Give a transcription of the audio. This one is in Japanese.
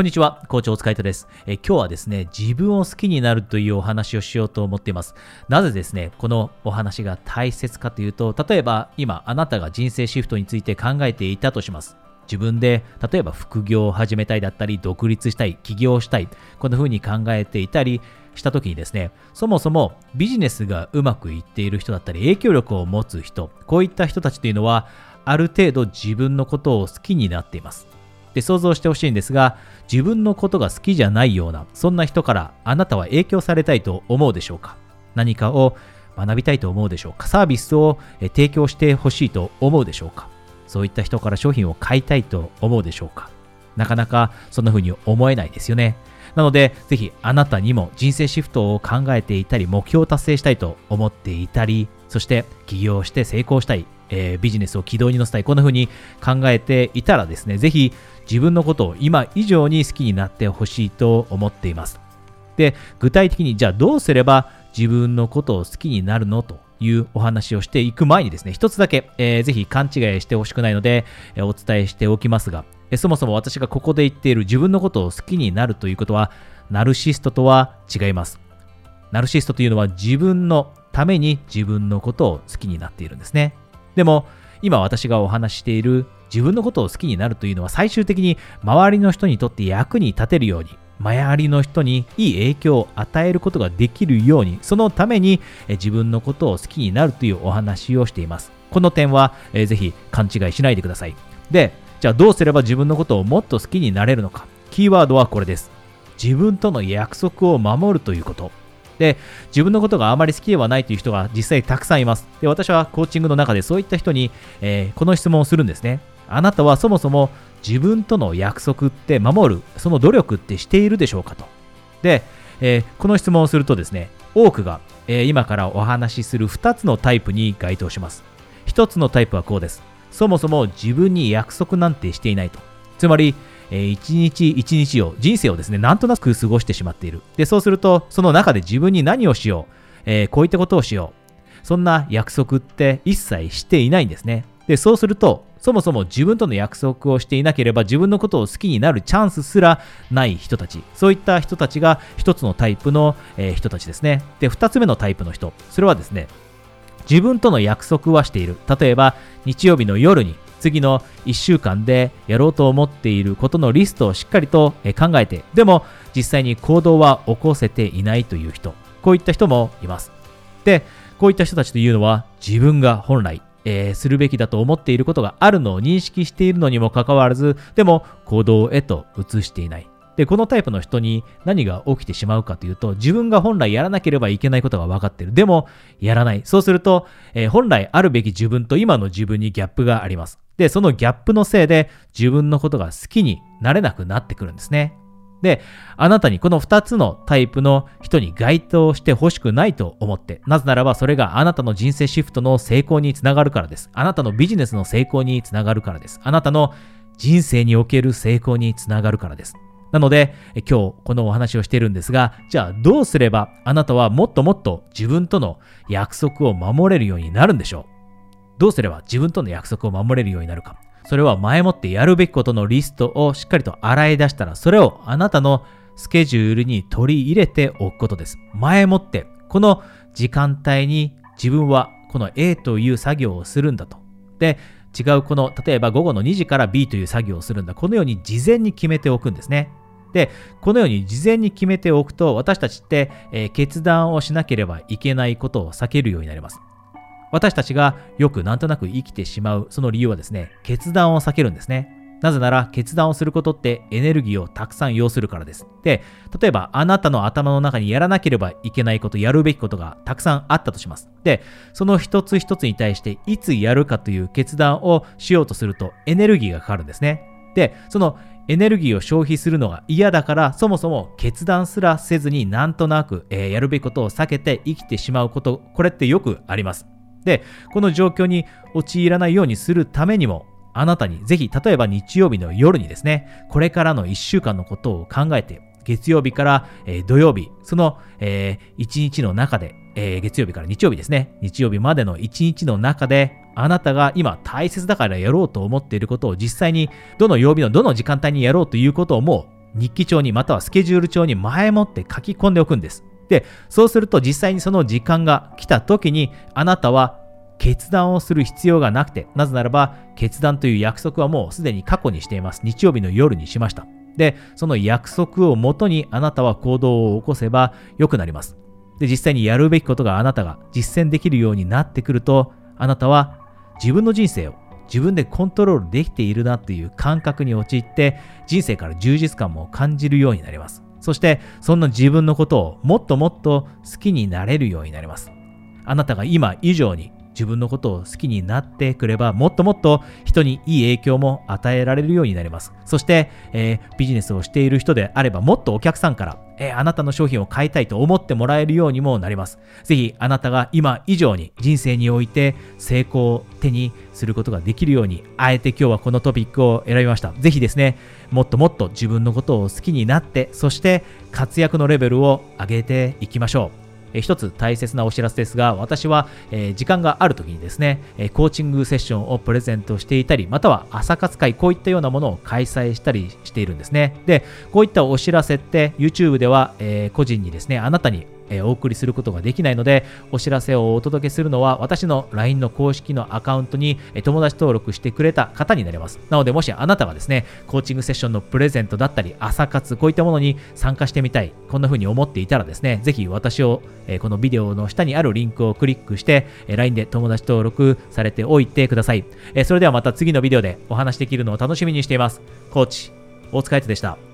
こんにちは、校長お疲れ様ですえ。今日はですね、自分を好きになるというお話をしようと思っています。なぜですね、このお話が大切かというと、例えば今あなたが人生シフトについて考えていたとします。自分で例えば副業を始めたいだったり、独立したい、起業したい、こんな風に考えていたりした時にですね、そもそもビジネスがうまくいっている人だったり、影響力を持つ人、こういった人たちというのは、ある程度自分のことを好きになっています。で想像してほしいんですが自分のことが好きじゃないようなそんな人からあなたは影響されたいと思うでしょうか？何かを学びたいと思うでしょうか？サービスを提供してほしいと思うでしょうか？そういった人から商品を買いたいと思うでしょうか？なかなかそんな風に思えないですよね。なので、ぜひあなたにも人生シフトを考えていたり、目標を達成したいと思っていたり、そして起業して成功したい、えー、ビジネスを軌道に乗せたい、こんな風に考えていたらですね、ぜひ自分のことを今以上に好きになってほしいと思っています。で、具体的にじゃあどうすれば自分のことを好きになるのというお話をしていく前にですね、一つだけ、えー、ぜひ勘違いしてほしくないので、えー、お伝えしておきますが、えー、そもそも私がここで言っている自分のことを好きになるということは、ナルシストとは違います。ナルシストというのは自分のために自分のことを好きになっているんですね。でも、今私がお話している自分のことを好きになるというのは最終的に周りの人にとって役に立てるように、周りの人にいい影響を与えることができるように、そのために自分のことを好きになるというお話をしています。この点は、えー、ぜひ勘違いしないでください。で、じゃあどうすれば自分のことをもっと好きになれるのか。キーワードはこれです。自分との約束を守るということ。で、自分のことがあまり好きではないという人が実際たくさんいます。で、私はコーチングの中でそういった人に、えー、この質問をするんですね。あなたはそもそも自分との約束って守る、その努力ってしているでしょうかと。で、えー、この質問をするとですね、多くが、えー、今からお話しする2つのタイプに該当します。1つのタイプはこうです。そもそも自分に約束なんてしていないと。つまり、えー、一日一日を、人生をですね、なんとなく過ごしてしまっている。で、そうすると、その中で自分に何をしよう、えー、こういったことをしよう。そんな約束って一切していないんですね。で、そうすると、そもそも自分との約束をしていなければ自分のことを好きになるチャンスすらない人たち。そういった人たちが一つのタイプの、えー、人たちですね。で、二つ目のタイプの人。それはですね、自分との約束はしている。例えば、日曜日の夜に次の1週間でやろうと思っていることのリストをしっかりと考えて、でも実際に行動は起こせていないという人、こういった人もいます。で、こういった人たちというのは自分が本来、えー、するべきだと思っていることがあるのを認識しているのにもかかわらず、でも行動へと移していない。で、このタイプの人に何が起きてしまうかというと、自分が本来やらなければいけないことが分かっている。でも、やらない。そうすると、えー、本来あるべき自分と今の自分にギャップがあります。で、そのギャップのせいで自分のことが好きになれなくなってくるんですね。で、あなたにこの2つのタイプの人に該当してほしくないと思って、なぜならばそれがあなたの人生シフトの成功につながるからです。あなたのビジネスの成功につながるからです。あなたの人生における成功につながるからです。なので、今日このお話をしているんですが、じゃあどうすればあなたはもっともっと自分との約束を守れるようになるんでしょう？どうすれば自分との約束を守れるようになるか。それは前もってやるべきことのリストをしっかりと洗い出したら、それをあなたのスケジュールに取り入れておくことです。前もって、この時間帯に自分はこの A という作業をするんだと。で、違うこの、例えば午後の2時から B という作業をするんだ。このように事前に決めておくんですね。で、このように事前に決めておくと、私たちって、えー、決断をしなければいけないことを避けるようになります。私たちがよくなんとなく生きてしまうその理由はですね、決断を避けるんですね。なぜなら決断をすることってエネルギーをたくさん要するからです。で、例えばあなたの頭の中にやらなければいけないこと、やるべきことがたくさんあったとします。で、その一つ一つに対していつやるかという決断をしようとするとエネルギーがかかるんですね。で、そのエネルギーを消費するのが嫌だから、そもそも決断すらせずになんとなく、えー、やるべきことを避けて生きてしまうこと、これってよくあります。で、この状況に陥らないようにするためにも、あなたにぜひ、例えば日曜日の夜にですね、これからの1週間のことを考えて、月曜日から、えー、土曜日、その、えー、1日の中で、えー、月曜日から日曜日ですね、日曜日までの1日の中で、あなたが今大切だからやろうと思っていることを実際にどの曜日のどの時間帯にやろうということをもう日記帳にまたはスケジュール帳に前もって書き込んでおくんです。で、そうすると実際にその時間が来た時にあなたは決断をする必要がなくて、なぜならば決断という約束はもうすでに過去にしています。日曜日の夜にしました。で、その約束をもとにあなたは行動を起こせば良くなります。で、実際にやるべきことがあなたが実践できるようになってくると、あなたは自分の人生を自分でコントロールできているなという感覚に陥って人生から充実感も感じるようになります。そしてそんな自分のことをもっともっと好きになれるようになります。あなたが今以上に自分のことを好きになってくれば、もっともっと人にいい影響も与えられるようになります。そして、えー、ビジネスをしている人であれば、もっとお客さんから、えー、あなたの商品を買いたいと思ってもらえるようにもなります。ぜひ、あなたが今以上に人生において成功を手にすることができるように、あえて今日はこのトピックを選びました。ぜひですね、もっともっと自分のことを好きになって、そして活躍のレベルを上げていきましょう。え一つ大切なお知らせですが、私は、え時間がある時にですね、えコーチングセッションをプレゼントしていたり、または朝活会、こういったようなものを開催したりしているんですね。で、こういったお知らせって YouTube では、え個人にですね、あなたにえお送りすることができないので、お知らせをお届けするのは私の LINE の公式のアカウントに友達登録してくれた方になります。なので、もしあなたがですね、コーチングセッションのプレゼントだったり、朝活、こういったものに参加してみたい、こんな風に思っていたらですね、ぜひ私を、えこのビデオの下にあるリンクをクリックして、え LINE で友達登録されておいてください。えそれではまた次のビデオでお話できるのを楽しみにしています。コーチ、大塚愛でした。